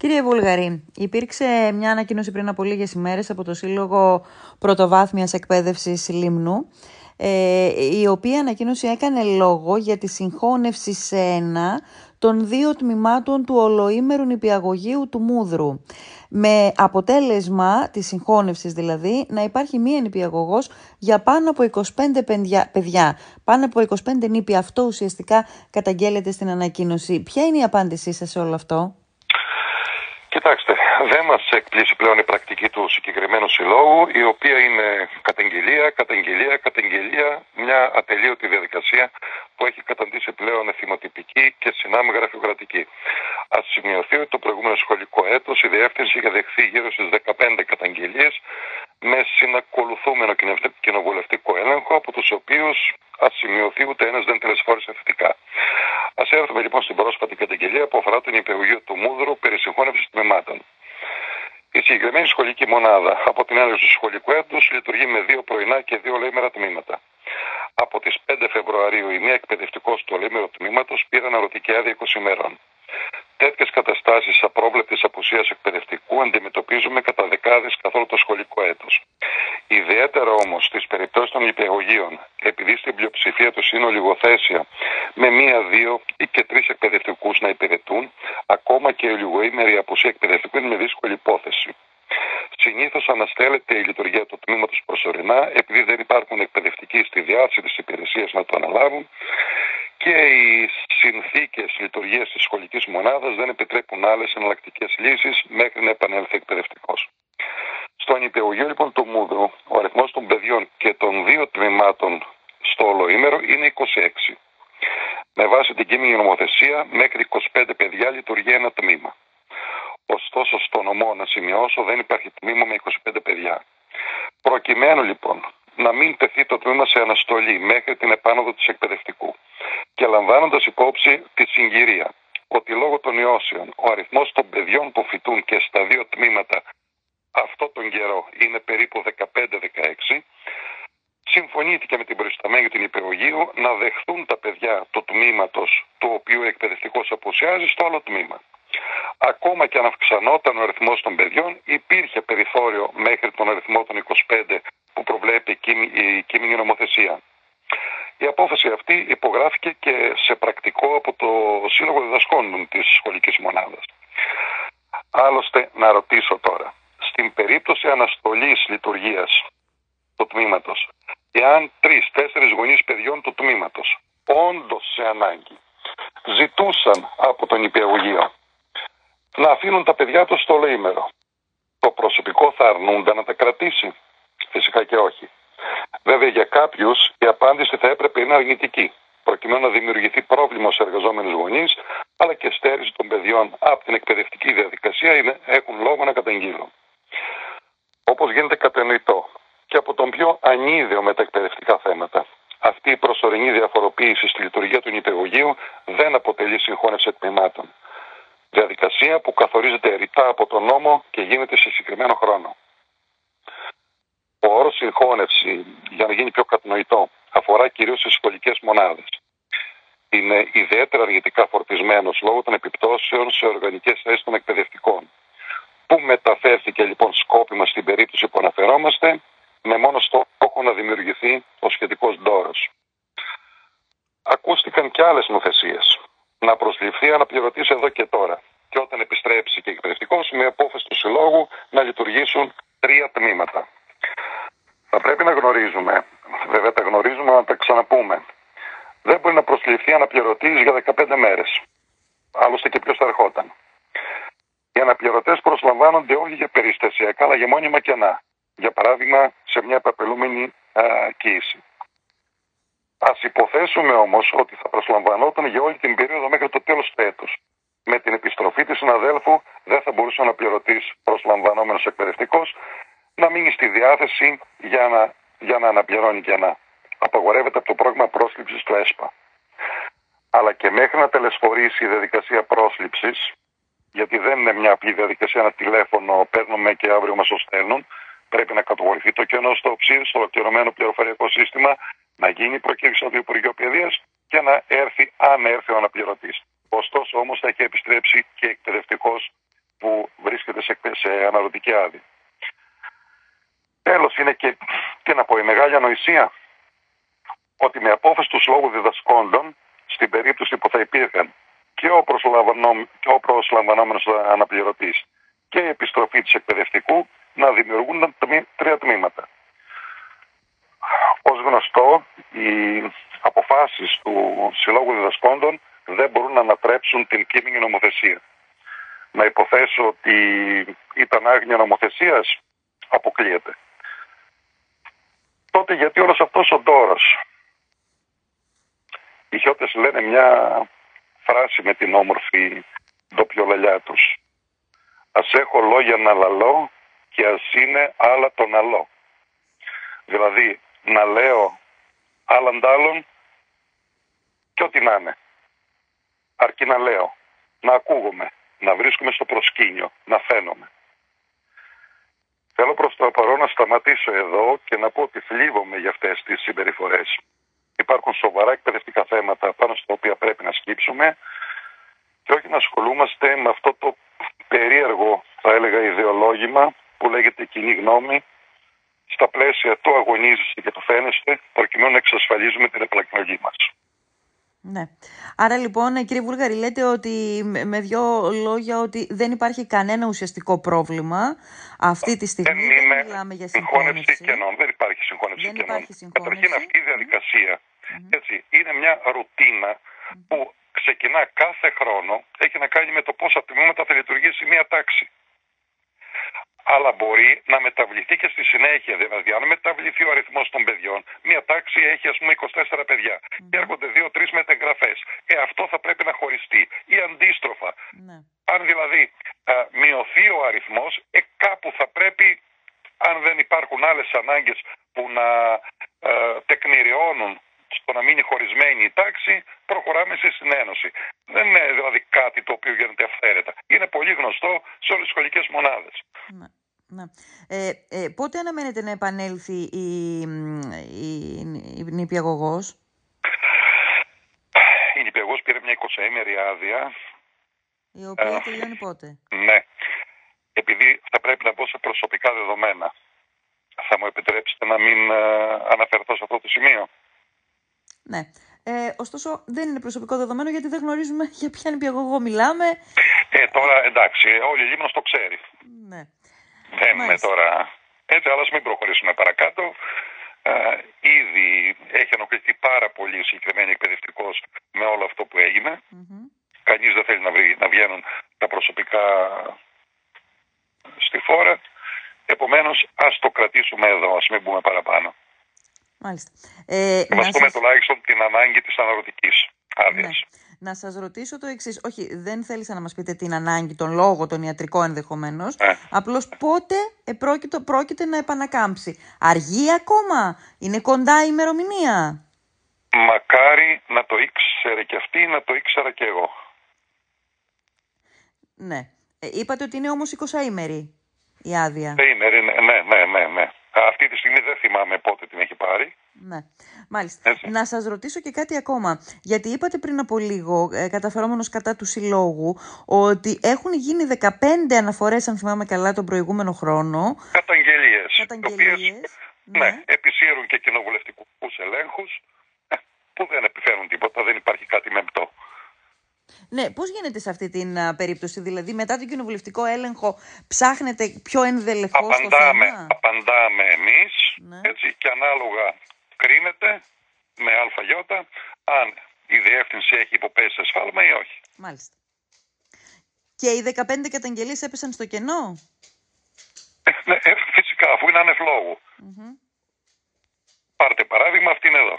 Κύριε Βουλγαρή, υπήρξε μια ανακοίνωση πριν από λίγες ημέρες από το Σύλλογο Πρωτοβάθμιας Εκπαίδευσης Λίμνου, ε, η οποία ανακοίνωση έκανε λόγο για τη συγχώνευση σε ένα των δύο τμήματων του ολοήμερου νηπιαγωγείου του Μούδρου. Με αποτέλεσμα της συγχώνευσης δηλαδή να υπάρχει μία νηπιαγωγός για πάνω από 25 παιδιά. Πάνω από 25 νήπια αυτό ουσιαστικά καταγγέλλεται στην ανακοίνωση. Ποια είναι η απάντησή σας σε όλο αυτό; Κοιτάξτε, δεν μας εκπλήσει πλέον η πρακτική του συγκεκριμένου συλλόγου, η οποία είναι καταγγελία, καταγγελία, καταγγελία, μια ατελείωτη διαδικασία που έχει καταντήσει πλέον εθιμοτυπική και συνάμα γραφειοκρατική. Α σημειωθεί ότι το προηγούμενο σχολικό έτος η διεύθυνση είχε δεχθεί γύρω στις 15 καταγγελίες με συνακολουθούμενο κοινοβουλευτικό έλεγχο, από τους οποίους ας σημειωθεί ούτε ένας δεν τελεσφόρησε θετικά. Α έρθουμε λοιπόν στην πρόσφατη καταγγελία που αφορά την υπηαγωγείο του Μούδρου περί συγχώνευσης τμήματων. Η συγκεκριμένη σχολική μονάδα από την έναρξη του σχολικού έτους λειτουργεί με δύο πρωινά και δύο λέμερα τμήματα. Από τις 5 Φεβρουαρίου η μία εκπαιδευτικό του ολέμερο τμήματος πήρε αναρωτική άδεια 20 ημερών. Τέτοιες καταστάσεις απρόβλεπτης απουσίας εκπαιδευτικού αντιμετωπίζουμε κατά δεκάδες καθ' όλο το σχολικό έτος. Ιδιαίτερα όμως στις περιπτώσεις των υπηαγωγείων, επειδή στην πλειοψηφία του είναι ολιγοθέσια με μία, δύο ή και τρεις εκπαιδευτικούς να υπηρετούν, ακόμα και η ολιγοήμερη απουσία εκπαιδευτικού είναι με δύσκολη υπόθεση. Συνήθως αναστέλλεται η λειτουργία του τμήματος προσωρινά, επειδή δεν υπάρχουν εκπαιδευτικοί στη διάθεση της υπηρεσίας να το αναλάβουν και οι συνθήκες λειτουργίας της σχολικής μονάδας δεν επιτρέπουν άλλες εναλλακτικές λύσεις μέχρι να επανέλθει εκπαιδευτικός. Στο νηπιαγωγείο λοιπόν του Μούδρου, ο αριθμός των παιδιών και των δύο τμήματων στο ολοήμερο είναι 26. Με βάση την κείμενη νομοθεσία, μέχρι 25 παιδιά λειτουργεί ένα τμήμα. Ωστόσο, στο νομό να σημειώσω δεν υπάρχει τμήμα με 25 παιδιά. Προκειμένου λοιπόν να μην τεθεί το τμήμα σε αναστολή μέχρι την επάνωδο του εκπαιδευτικού και λαμβάνοντας υπόψη τη συγκυρία ότι λόγω των ιώσεων ο αριθμός των παιδιών που φοιτούν και στα δύο τμήματα αυτό τον καιρό είναι περίπου 15-16, συμφωνήθηκε με την προϊσταμένη την υπηαγωγείου να δεχθούν τα παιδιά του τμήματος του οποίου ο εκπαιδευτικός απουσιάζει στο άλλο τμήμα. Ακόμα και αν αυξανόταν ο αριθμός των παιδιών, υπήρχε περιθώριο μέχρι τον αριθμό των 25 που προβλέπει η κείμενη νομοθεσία. Η απόφαση αυτή υπογράφηκε και σε πρακτικό από το Σύλλογο Διδασκόντων της σχολικής μονάδας. Άλλωστε, να ρωτήσω τώρα, στην περίπτωση αναστολής λειτουργίας του τμήματος, εάν τρεις-τέσσερις γονείς παιδιών του τμήματος, όντως σε ανάγκη, ζητούσαν από τον υπηαγωγείο να αφήνουν τα παιδιά τους στο λεήμερο, το προσωπικό θα αρνούνται να τα κρατήσει; Φυσικά και όχι. Βέβαια για κάποιους η απάντηση θα έπρεπε να είναι αρνητική, προκειμένου να δημιουργηθεί πρόβλημα στους εργαζόμενους γονείς, αλλά και στέρηση των παιδιών από την εκπαιδευτική διαδικασία είναι, έχουν λόγο να καταγγείλουν. Όπως γίνεται κατανοητό και από τον πιο ανίδεο με τα εκπαιδευτικά θέματα, αυτή η προσωρινή διαφοροποίηση στη λειτουργία του νηπιαγωγείου δεν αποτελεί συγχώνευση τμήματων. Διαδικασία που καθορίζεται ρητά από τον νόμο και γίνεται σε συγκεκριμένο χρόνο. Ο όρο συγχώνευση, για να γίνει πιο κατανοητό, αφορά κυρίως τι σχολικές μονάδες. Είναι ιδιαίτερα αρνητικά φορτισμένος λόγω των επιπτώσεων σε οργανικές θέσεις των εκπαιδευτικών. Πού μεταφέρθηκε λοιπόν σκόπιμα στην περίπτωση που αναφερόμαστε, με μόνο στόχο να δημιουργηθεί ο σχετικός ντόρος. Ακούστηκαν και άλλες νοθεσίε. Να προσληφθεί αναπληρωτή εδώ και τώρα. Και όταν επιστρέψει και εκπαιδευτικό, με απόφαση του συλλόγου να λειτουργήσουν τρία τμήματα. Θα πρέπει να γνωρίζουμε, βέβαια τα γνωρίζουμε να τα ξαναπούμε. Δεν μπορεί να προσληφθεί αναπληρωτής για 15 μέρες. Άλλωστε και ποιος θα ερχόταν. Οι αναπληρωτές προσλαμβάνονται όχι για περιστασιακά, αλλά για μόνιμα κενά. Για παράδειγμα, σε μια επαπελούμενη κοίηση. Α υποθέσουμε όμως ότι θα προσλαμβανόταν για όλη την περίοδο μέχρι το τέλος του έτους. Με την επιστροφή της συναδέλφου δεν θα μπορούσε ο αναπληρωτής προσλαμβανόμενος εκπαιδευτικός να μείνει στη διάθεση για να, για να αναπληρώνει και να απαγορεύεται από το πρόγραμμα πρόσληψης του ΕΣΠΑ. Αλλά και μέχρι να τελεσφορήσει η διαδικασία πρόσληψης, γιατί δεν είναι μια απλή διαδικασία, ένα τηλέφωνο παίρνουμε και αύριο μας το στέλνουν, πρέπει να κατηγορηθεί το κενό στο ψήρ, στο ολοκληρωμένο πληροφοριακό σύστημα, να γίνει προκήρυξη από το Υπουργείο Παιδείας και να έρθει, αν έρθει ο αναπληρωτής. Ωστόσο όμως θα έχει επιστρέψει και εκπαιδευτικός που αναρωτική άδεια. Τέλος είναι και, τι να πω, η μεγάλη ανοησία ότι με απόφαση του Συλλόγου Διδασκόντων, στην περίπτωση που θα υπήρχαν και ο, και ο προσλαμβανόμενος αναπληρωτής και η επιστροφή της εκπαιδευτικού να δημιουργούν τρία τμήματα. Ως γνωστό, οι αποφάσεις του Συλλόγου Διδασκόντων δεν μπορούν να ανατρέψουν την κείμενη νομοθεσία. Να υποθέσω ότι ήταν άγνοια νομοθεσίας, αποκλείεται. Τότε γιατί όλος αυτός ο ντόρος; Οι χιώτες λένε μια φράση με την όμορφη ντοπιολαλιά τους. Ας έχω λόγια να λαλώ και ας είναι άλλα τον αλό. Δηλαδή να λέω άλλαν άλλον και ό,τι να είναι. Αρκεί να λέω, να ακούγομαι, να βρίσκομαι στο προσκήνιο, να φαίνομαι. Θέλω προς το παρόν να σταματήσω εδώ και να πω ότι θλίβομαι για αυτές τις συμπεριφορές. Υπάρχουν σοβαρά εκπαιδευτικά θέματα πάνω στα οποία πρέπει να σκύψουμε και όχι να ασχολούμαστε με αυτό το περίεργο, θα έλεγα, ιδεολόγημα που λέγεται κοινή γνώμη στα πλαίσια του αγωνίζεστε και του φαίνεστε προκειμένου να εξασφαλίζουμε την επλακμαγή μας. Ναι. Άρα λοιπόν κύριε Βούλγαρη λέτε ότι με δύο λόγια ότι δεν υπάρχει κανένα ουσιαστικό πρόβλημα αυτή τη στιγμή. Δεν, είναι δεν μιλάμε για συγχώνευση κενών. Δεν υπάρχει συγχώνευση δεν κενών. Καταρχήν αυτή η διαδικασία έτσι, είναι μια ρουτίνα που ξεκινά κάθε χρόνο έχει να κάνει με το πόσα τμήματα θα λειτουργήσει μια τάξη αλλά μπορεί να μεταβληθεί και στη συνέχεια. Δηλαδή, αν μεταβληθεί ο αριθμός των παιδιών, μια τάξη έχει ας πούμε 24 παιδιά mm. και έρχονται 2-3 μετεγγραφέ. Ε, αυτό θα πρέπει να χωριστεί. Ή αντίστροφα. Ναι. Αν δηλαδή α, μειωθεί ο αριθμός, ε, κάπου θα πρέπει, αν δεν υπάρχουν άλλες ανάγκες που να α, τεκμηριώνουν στο να μείνει χωρισμένη η τάξη, προχωράμε σε συνένωση. Δεν είναι δηλαδή κάτι το οποίο γίνεται αυθαίρετα. Είναι πολύ γνωστό σε όλες τις σχολικές μονάδες. Ναι. Ναι. Ε, ε, πότε αναμένεται να επανέλθει η, η, η νηπιαγωγός; Η νηπιαγωγός πήρε μια 20ήμερη άδεια. Η οποία ε, τελειώνει πότε; Ναι. Επειδή θα πρέπει να μπω σε προσωπικά δεδομένα. Θα μου επιτρέψετε να μην ε, αναφερθώ σε αυτό το σημείο; Ναι. Ε, ωστόσο, δεν είναι προσωπικό δεδομένο γιατί δεν γνωρίζουμε για ποια νηπιαγωγό μιλάμε. Ε, τώρα εντάξει, όλη η Λίμνος το ξέρει. Ναι. Δεν είναι τώρα έτσι, αλλά μην προχωρήσουμε παρακάτω. Ε, ήδη έχει ενοχληθεί πάρα πολύ ο συγκεκριμένο εκπαιδευτικός με όλο αυτό που έγινε. Mm-hmm. Κανείς δεν θέλει να, βρει, να βγαίνουν τα προσωπικά στη φόρα. Επομένως, ας το κρατήσουμε εδώ, ας μην μπούμε παραπάνω. Μάλιστα. Ε, να πούμε σας... τουλάχιστον την ανάγκη της αναρωτικής άδειας. Ναι. Να σας ρωτήσω το εξής. Όχι, δεν θέλησα να μας πείτε την ανάγκη, τον λόγο, τον ιατρικό ενδεχομένως. Ε. Απλώς πότε επρόκειτο, πρόκειται να επανακάμψει. Αργεί ακόμα; Είναι κοντά η ημερομηνία; Μακάρι να το ήξερε και αυτή, να το ήξερα και εγώ. Ναι. Ε, είπατε ότι είναι όμως 20 ημερή η άδεια. Ναι, ναι, ναι, ναι, ναι. Αυτή τη στιγμή δεν θυμάμαι πότε την έχει πάρει. Ναι, μάλιστα. Να σας ρωτήσω και κάτι ακόμα. Γιατί είπατε πριν από λίγο, ε, καταφερόμενος κατά του συλλόγου, ότι έχουν γίνει 15 αναφορές, αν θυμάμαι καλά, τον προηγούμενο χρόνο. Καταγγελίες. Καταγγελίες. ναι. ναι, επισύρουν και κοινοβουλευτικούς ελέγχους, ε, που δεν επιφέρουν τίποτα, δεν υπάρχει κάτι μεμπτό. Ναι, πώς γίνεται σε αυτή την περίπτωση, δηλαδή μετά τον κοινοβουλευτικό έλεγχο ψάχνετε πιο ενδελεχώς στο θέμα; Απαντάμε εμείς ναι. έτσι και ανάλογα κρίνεται με ΑΙ αν η διεύθυνση έχει υποπέσει σφάλμα ή όχι. Μάλιστα. Και οι 15 καταγγελίες έπεσαν στο κενό; Ε, ναι, ε, φυσικά, αφού είναι ανεφλόγου. Mm-hmm. Πάρτε παράδειγμα, αυτή είναι εδώ.